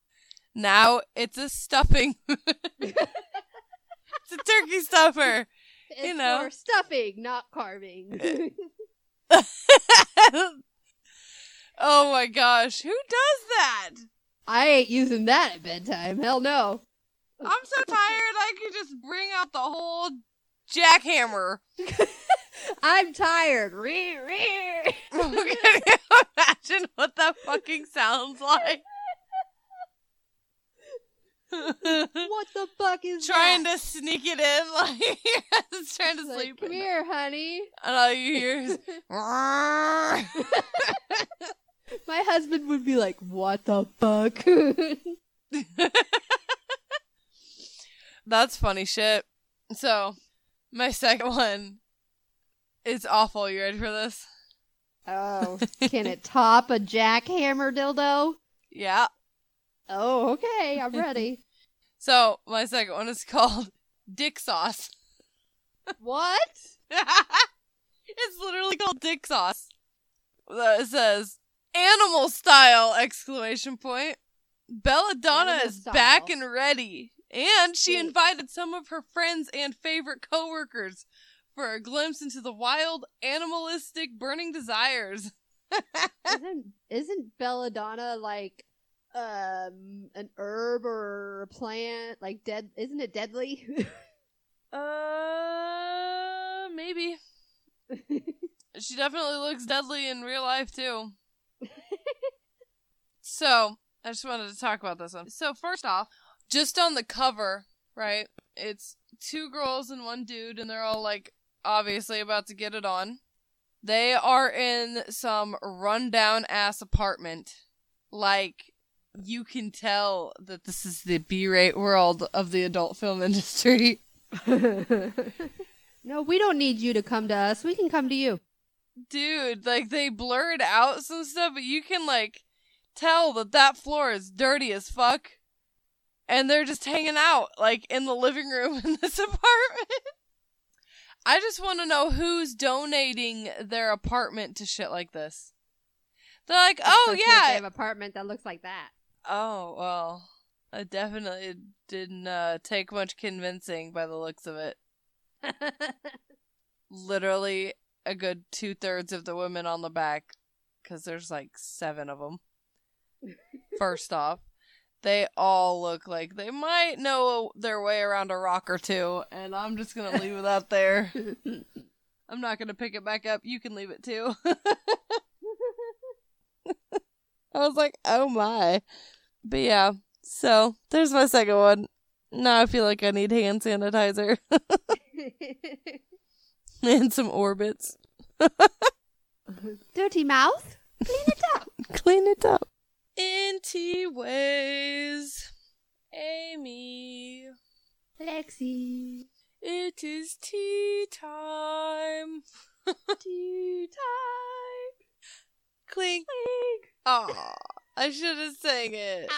now it's a stuffing. <laughs> it's a turkey stuffer. <laughs> It's know. for stuffing, not carving. Eh. <laughs> oh my gosh, who does that? I ain't using that at bedtime. Hell no. I'm so tired. I could just bring out the whole jackhammer. <laughs> I'm tired. Ree, ree. Can you imagine what that fucking sounds like? What the fuck is trying that? to sneak it in, <laughs> like just trying to It's like, sleep. Come here, honey. And all you hear is <laughs> My husband would be like, "What the fuck?" <laughs> That's funny shit. So, my second one is awful. You ready for this? oh, can it top a jackhammer dildo? Yeah. Oh, okay. I'm ready. <laughs> So, my second one is called Dick Sauce. what? <laughs> it's literally called Dick Sauce. Uh, It says Animal style! Exclamation point. Belladonna Animal is back and ready. And she Wait. invited some of her friends and favorite coworkers for a glimpse into the wild, animalistic, burning desires. <laughs> isn't isn't belladonna like um an herb or a plant like dead isn't it deadly <laughs> Uh, maybe. <laughs> She definitely looks deadly in real life too. <laughs> so, I just wanted to talk about this one. So, first off, just on the cover, right? It's two girls and one dude, and they're all like obviously about to get it on. They are in some rundown ass apartment. Like, you can tell that this is the B rate world of the adult film industry. <laughs> no we don't need you to come to us. We can come to you. Dude like they blurred out some stuff but you can like tell that that floor is dirty as fuck. And they're just hanging out like in the living room in this <laughs> apartment. I just want to know who's donating their apartment to shit like this. They're like oh yeah. They have an apartment that looks like that oh well it definitely didn't uh, take much convincing by the looks of it <laughs> literally a good two thirds of the women on the back, because there's like seven of them. <laughs> First off, they all look like they might know their way around a rock or two, and I'm just gonna leave it out there. <laughs> I'm not gonna pick it back up. You can leave it too. I was like, oh my. But yeah, so there's my second one. Now I feel like I need hand sanitizer <laughs> and some orbits. <laughs> dirty mouth clean it up <laughs> Clean it up. In tea ways, Amy, lexi it is tea time. tea time Clink. Aw, I should have sang it.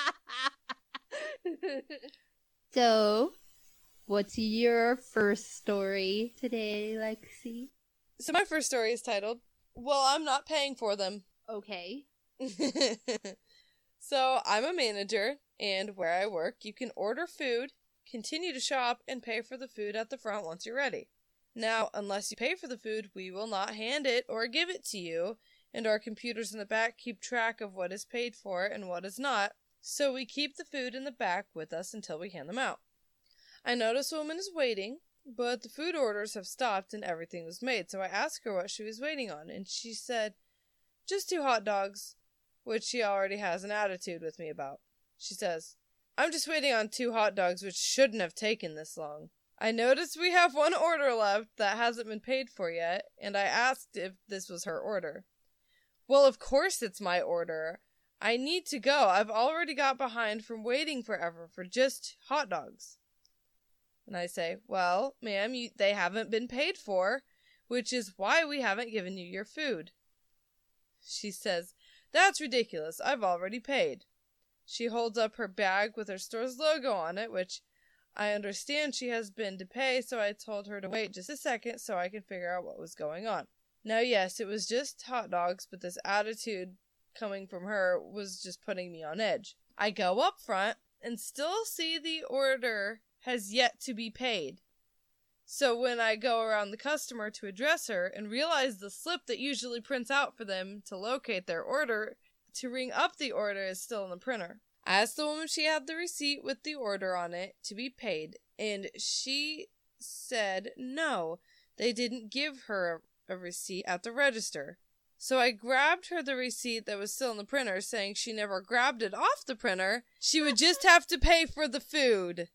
<laughs> so, what's your first story today, Lexi? So my first story is titled, Well, I'm Not Paying for Them. Okay. <laughs> so I'm a manager, and where I work, you can order food, continue to shop, and pay for the food at the front once you're ready. Now, unless you pay for the food, we will not hand it or give it to you, and our computers in the back keep track of what is paid for and what is not, so we keep the food in the back with us until we hand them out. I notice a woman is waiting, but the food orders have stopped and everything was made, so I asked her what she was waiting on, and she said, just two hot dogs, which she already has an attitude with me about. She says, I'm just waiting on two hot dogs, which shouldn't have taken this long. I noticed we have one order left that hasn't been paid for yet, and I asked if this was her order. Well, of course it's my order. I need to go. I've already got behind from waiting forever for just hot dogs. And I say, Well, ma'am, you, they haven't been paid for, which is why we haven't given you your food. She says, That's ridiculous. I've already paid. She holds up her bag with her store's logo on it, which I understand she has been to pay, so I told her to wait just a second so I could figure out what was going on. Now, yes, it was just hot dogs, but this attitude coming from her was just putting me on edge. I go up front and still see the order has yet to be paid. So when I go around the customer to address her and realize the slip that usually prints out for them to locate their order to ring up the order is still in the printer. I asked the woman she had the receipt with the order on it to be paid, and she said no, they didn't give her a receipt at the register. So I grabbed her the receipt that was still in the printer, saying she never grabbed it off the printer. She would just have to pay for the food.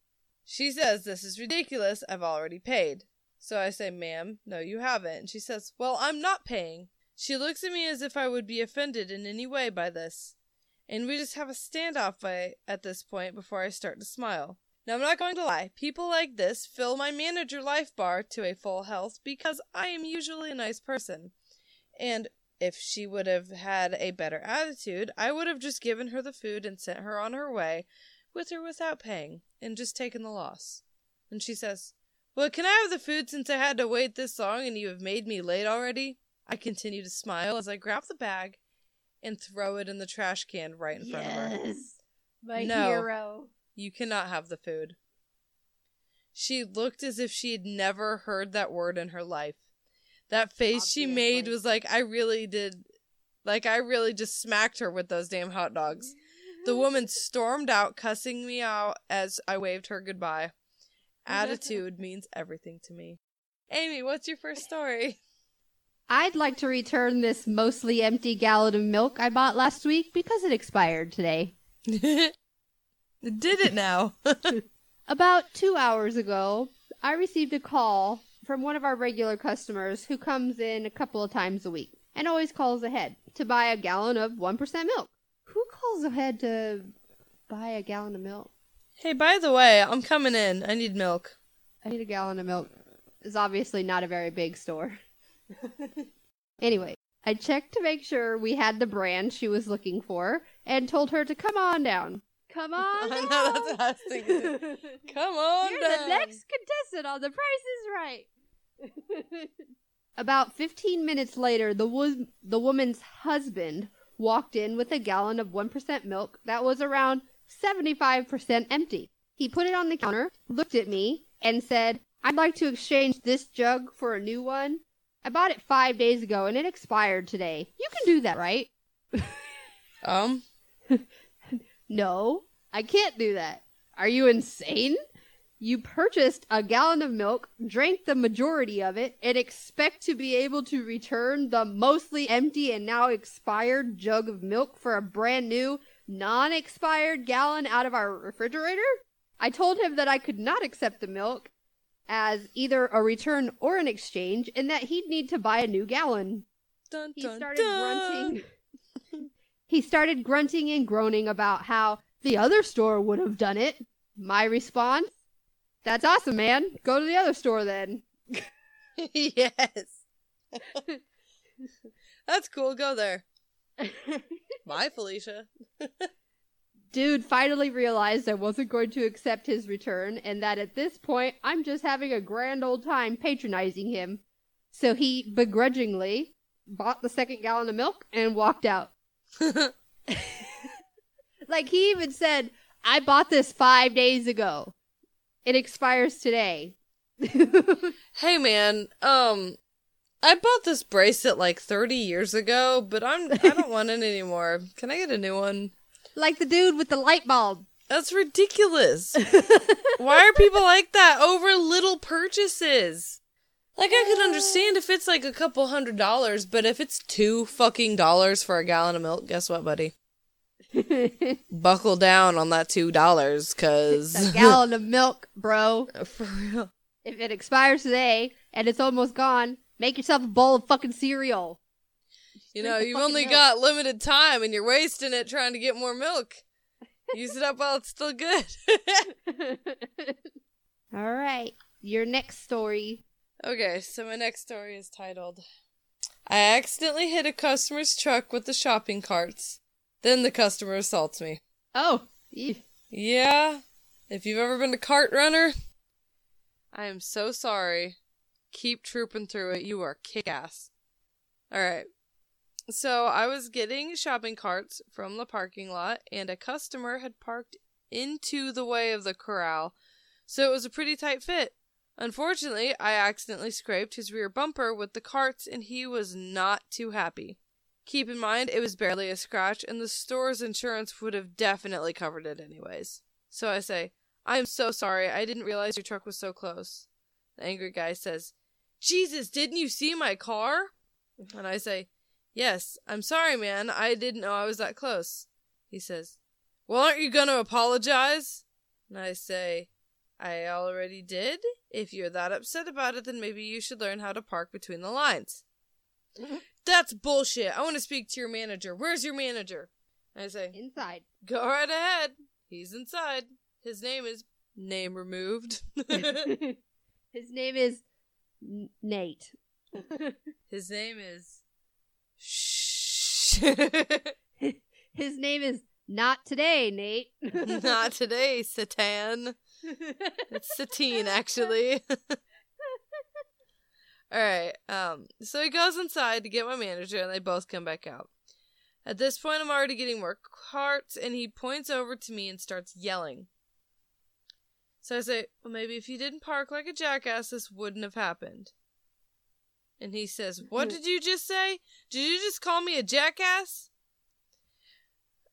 She says, This is ridiculous. I've already paid. So I say, Ma'am, no, you haven't. And she says, Well, I'm not paying. She looks at me as if I would be offended in any way by this. And we just have a standoff by, at this point before I start to smile. Now, I'm not going to lie. People like this fill my manager life bar to a full health because I am usually a nice person. And if she would have had a better attitude, I would have just given her the food and sent her on her way, with or without paying, and just taken the loss. And she says, Well, can I have the food since I had to wait this long and you have made me late already? I continue to smile as I grab the bag and throw it in the trash can right in front of her. yes, my No. hero. You cannot have the food. She looked as if she had never heard that word in her life. That face she made was like, I really did. Like, I really just smacked her with those damn hot dogs. The <laughs> woman stormed out, cussing me out as I waved her goodbye. <laughs> Attitude means everything to me. Amy, what's your first story? I'd like to return this mostly empty gallon of milk I bought last week because it expired today. <laughs> Did it now. <laughs> About two hours ago, I received a call from one of our regular customers who comes in a couple of times a week and always calls ahead to buy a gallon of 1% milk. Who calls ahead to buy a gallon of milk? hey, by the way, I'm coming in. I need milk. I need a gallon of milk. It's obviously not a very big store. <laughs> anyway, I checked to make sure we had the brand she was looking for and told her to come on down. Come <laughs> on I know, that's what I was thinking. <laughs> Come on You're down. the next contestant on The Price is Right. <laughs> About 15 minutes later, the wo- the woman's husband walked in with a gallon of 1% milk that was around 75% empty. He put it on the counter, looked at me, and said, "I'd like to exchange this jug for a new one. I bought it 5 days ago and it expired today. You can do that, right?" Um, No, I can't do that. Are you insane? You purchased a gallon of milk, drank the majority of it, and expect to be able to return the mostly empty and now expired jug of milk for a brand new, non expired gallon out of our refrigerator? I told him that I could not accept the milk as either a return or an exchange, and that he'd need to buy a new gallon. dun, He started dun. grunting. He started grunting and groaning about how the other store would have done it. My response: "That's awesome, man. Go to the other store then." <laughs> yes. <laughs> That's cool. Go there. <laughs> Bye, Felicia. Dude finally realized I wasn't going to accept his return, and that at this point I'm just having a grand old time patronizing him. So he begrudgingly bought the second gallon of milk and walked out. <laughs> Like he even said, I bought this five days ago. It expires today. <laughs> hey, man. Um, I bought this bracelet like 30 years ago, but I'm I don't want it anymore. Can I get a new one? like the dude with the light bulb. That's ridiculous. <laughs> Why are people like that over little purchases? Like I could understand if it's like a couple hundred dollars, but if it's two fucking dollars for a gallon of milk, guess what, buddy? <laughs> Buckle down on that two dollars, It's cause a <laughs> gallon of milk, bro. for real. If it expires today and it's almost gone, make yourself a bowl of fucking cereal. You know, you've only milk. got limited time, and you're wasting it trying to get more milk. Use it up while it's still good. <laughs> All right, your next story. Okay, so my next story is titled I accidentally hit a customer's truck with the shopping carts. Then the customer assaults me. Oh, eef. Yeah, if you've ever been a cart runner, I am so sorry. Keep trooping through it. You are kick ass. Alright. So I was getting shopping carts from the parking lot, and a customer had parked into the way of the corral, so it was a pretty tight fit. Unfortunately, I accidentally scraped his rear bumper with the carts, and he was not too happy. Keep in mind, it was barely a scratch, and the store's insurance would have definitely covered it anyways. So I say, I am so sorry. I didn't realize your truck was so close. The angry guy says, Jesus, didn't you see my car? And I say, Yes, I'm sorry, man. I didn't know I was that close. He says, Well, aren't you going to apologize? And I say, I already did. If you're that upset about it, then maybe you should learn how to park between the lines. Mm-hmm. That's bullshit. I want to speak to your manager. Where's your manager? I say, inside. Go right ahead. He's inside. His name is name removed. <laughs> His name is N- Nate. <laughs> His name is Shh. <laughs> His name is not today, Nate. Not today, Satan. It's Satine, actually. <laughs> All right. Um. So he goes inside to get my manager, and they both come back out. At this point, I'm already getting more carts, and he points over to me and starts yelling. So I say, Well, maybe if you didn't park like a jackass, this wouldn't have happened. And he says, What did you just say? Did you just call me a jackass?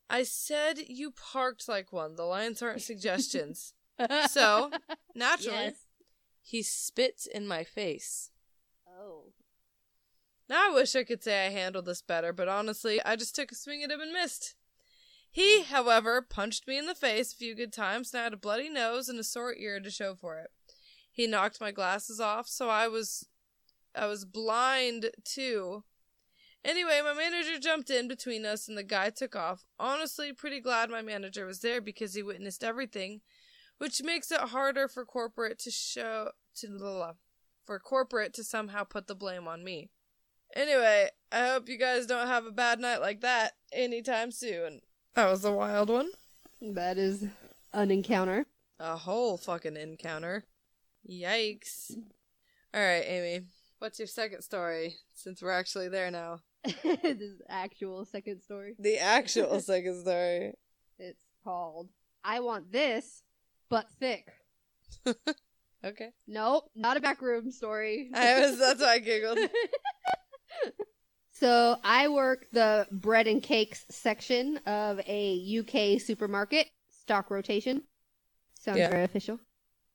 I said you parked like one. The lines aren't suggestions. <laughs> so, <laughs> naturally, Yes. he spits in my face. Oh. Now I wish I could say I handled this better, but honestly, I just took a swing at him and missed. He, mm. however, punched me in the face a few good times and I had a bloody nose and a sore ear to show for it. He knocked my glasses off, so I was I was blind too. Anyway, my manager jumped in between us and the guy took off. Honestly, pretty glad my manager was there because he witnessed everything, which makes it harder for corporate to show to blah, blah, for corporate to somehow put the blame on me. Anyway, I hope you guys don't have a bad night like that anytime soon. That was a wild one. That is an encounter. A whole fucking encounter. Yikes. Alright, Amy. What's your second story? Since we're actually there now. <laughs> this actual second story. The actual <laughs> second story. It's called I Want This, but Thick. <laughs> Okay. Nope, not a backroom story. I was that's why I giggled. <laughs> so I work the bread and cakes section of a UK supermarket. Stock rotation. Sounds Yeah. very official.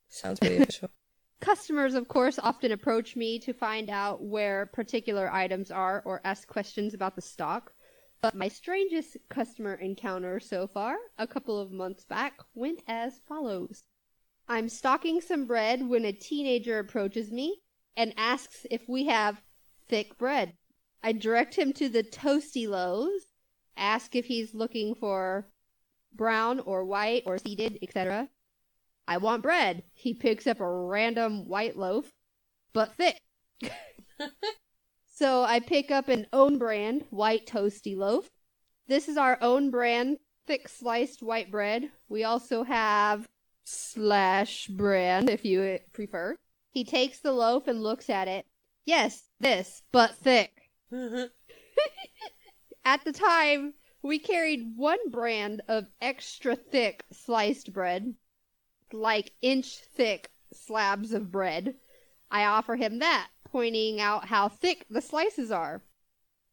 Sounds pretty official. <laughs> Customers, of course, often approach me to find out where particular items are or ask questions about the stock. But my strangest customer encounter so far, a couple of months back, went as follows. I'm stocking some bread when a teenager approaches me and asks if we have thick bread. I direct him to the toasty loaves, ask if he's looking for brown or white or seeded, etc. I want bread. He picks up a random white loaf, but thick. <laughs> so I pick up an own brand white toasty loaf. This is our own brand thick sliced white bread. We also have slash brand if you prefer. He takes the loaf and looks at it. Yes, this, but thick. <laughs> At the time, we carried one brand of extra thick sliced bread, like inch thick slabs of bread. I offer him that, pointing out how thick the slices are.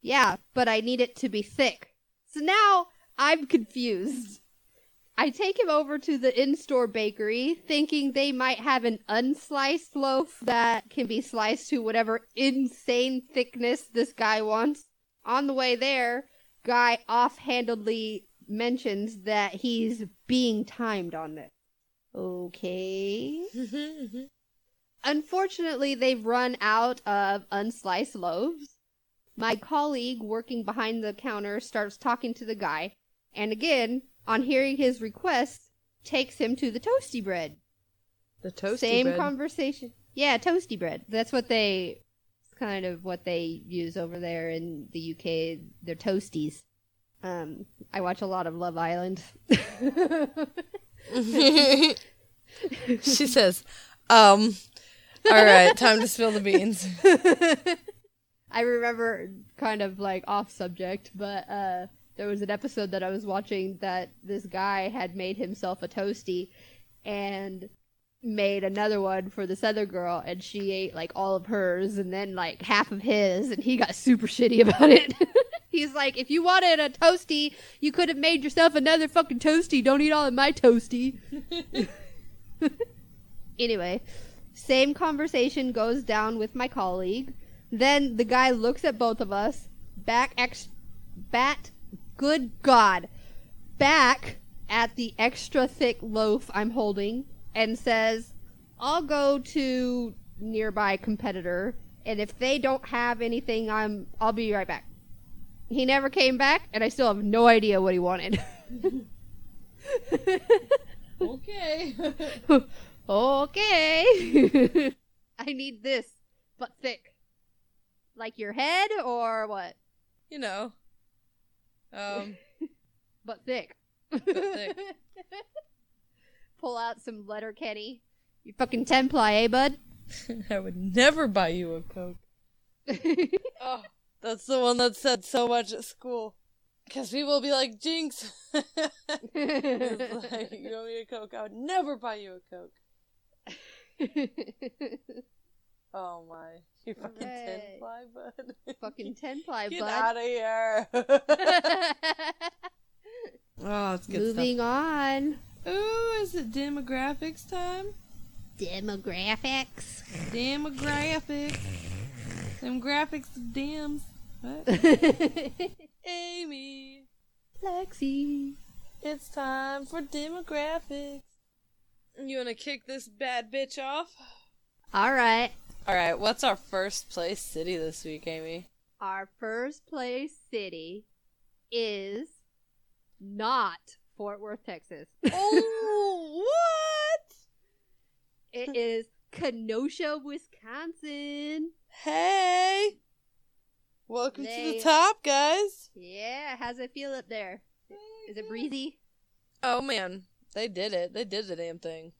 Yeah, but I need it to be thick. So now I'm confused. I take him over to the in store bakery, thinking they might have an unsliced loaf that can be sliced to whatever insane thickness this guy wants. On the way there, Guy offhandedly mentions that he's being timed on this. Okay. Mm-hmm, mm-hmm. Unfortunately, they've run out of unsliced loaves. My colleague working behind the counter starts talking to the guy, and again, on hearing his request, takes him to the toasty bread. the toasty bread. Same bread. conversation. Yeah, toasty bread. That's what they. Kind of what they use over there in the UK. They're toasties. Um, I watch a lot of Love Island. <laughs> she says, um, all right, time to spill the beans. <laughs> I remember kind of like off subject, but uh there was an episode that I was watching that this guy had made himself a toasty and made another one for this other girl and she ate like all of hers and then like half of his and he got super shitty about it. <laughs> He's like, if you wanted a toasty, you could have made yourself another fucking toasty. Don't eat all of my toasty. <laughs> anyway, same conversation goes down with my colleague. Then the guy looks at both of us, back ex, bat, good God, back at the extra thick loaf I'm holding, and says, "I'll go to nearby competitor, and if they don't have anything, I'm I'll be right back." He never came back, and I still have no idea what he wanted. <laughs> okay. <laughs> okay. <laughs> I need this, but thick. Like your head or what? you know. Um, <laughs> But thick. thick. <laughs> Pull out some Letterkenny. You fucking ten ply, eh, bud? I would never buy you a Coke. Oh, that's the one that said so much at school. Because people will be like, Jinx. like, you want me a Coke? I would never buy you a Coke. <laughs> Oh my. You fucking tin Hooray. fly, bud. <laughs> Fucking ten ply, bud. Get out of here. <laughs> oh, it's good Moving on. stuff. Ooh, is it demographics time? Demographics. Demographics. Demographics graphics of dams. What? Amy, Lexi. it's time for demographics. You want to kick this bad bitch off? All right. All right, what's our first place city this week, Amy? Our first place city is not Fort Worth, Texas. <laughs> oh, what? It is Kenosha, Wisconsin. Hey! Welcome to the top, guys. Yeah, how's it feel up there? Is it mm. breezy? Oh man, they did it. They did the damn thing.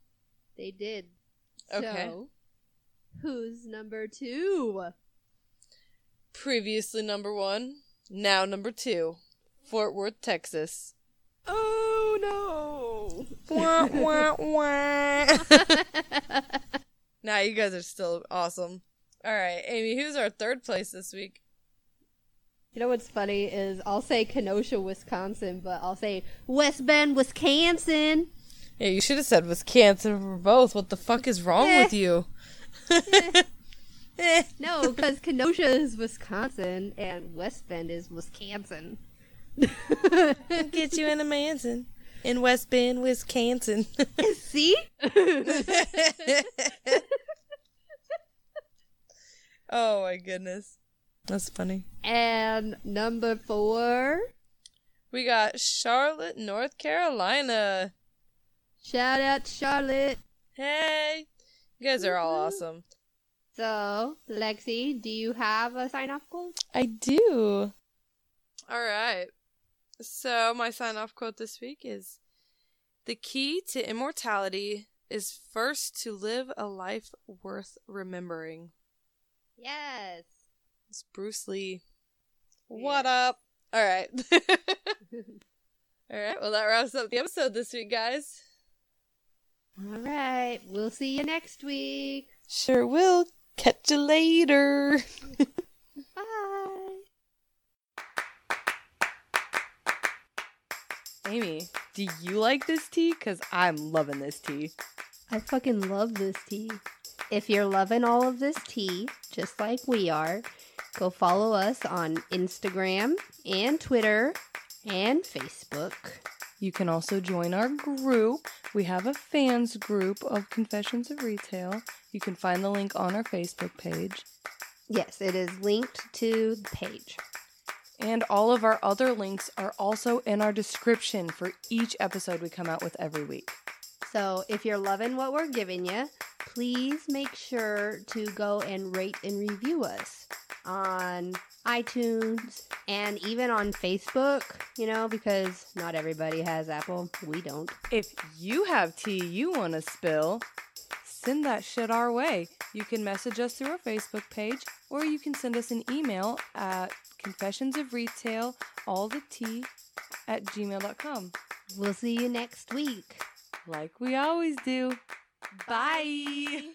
They did. Okay. So, who's number two? Previously number one, now number two, Fort Worth, Texas. Oh no! <laughs> Wah, wah, wah. <laughs> nah, you guys are still awesome. All right, Amy, who's our third place this week? You know what's funny is I'll say Kenosha, Wisconsin, but I'll say West Bend, Wisconsin. Yeah, you should have said Wisconsin for both. What the fuck is wrong Eh. with you? Eh. <laughs> No, because Kenosha is Wisconsin and West Bend is Wisconsin. Get you in a mansion in West Bend, Wisconsin. <laughs> See? <laughs> oh my goodness. That's funny. and number four, We got Charlotte, North Carolina. shout out to Charlotte. Hey. You guys are all awesome. So, Lexi, do you have a sign off quote? I do. All right. So, my sign off quote this week is The key to immortality is first to live a life worth remembering. Yes. It's Bruce Lee. What up? All right. <laughs> All right. Well, that wraps up the episode this week, guys. All right. We'll see you next week. Sure will. Catch you later. <laughs> Bye. Amy, do you like this tea? Because I'm loving this tea. I fucking love this tea. If you're loving all of this tea, just like we are, go follow us on Instagram and Twitter and Facebook. You can also join our group. We have a fans group of Confessions of Retail. You can find the link on our Facebook page. Yes, it is linked to the page. And all of our other links are also in our description for each episode we come out with every week. So if you're loving what we're giving you, please make sure to go and rate and review us on iTunes and even on Facebook, you know, because not everybody has Apple. We don't. If you have tea you want to spill, send that shit our way. You can message us through our Facebook page or you can send us an email at confessions of retail, all the tea at gmail.com. We'll see you next week. Like we always do. Bye.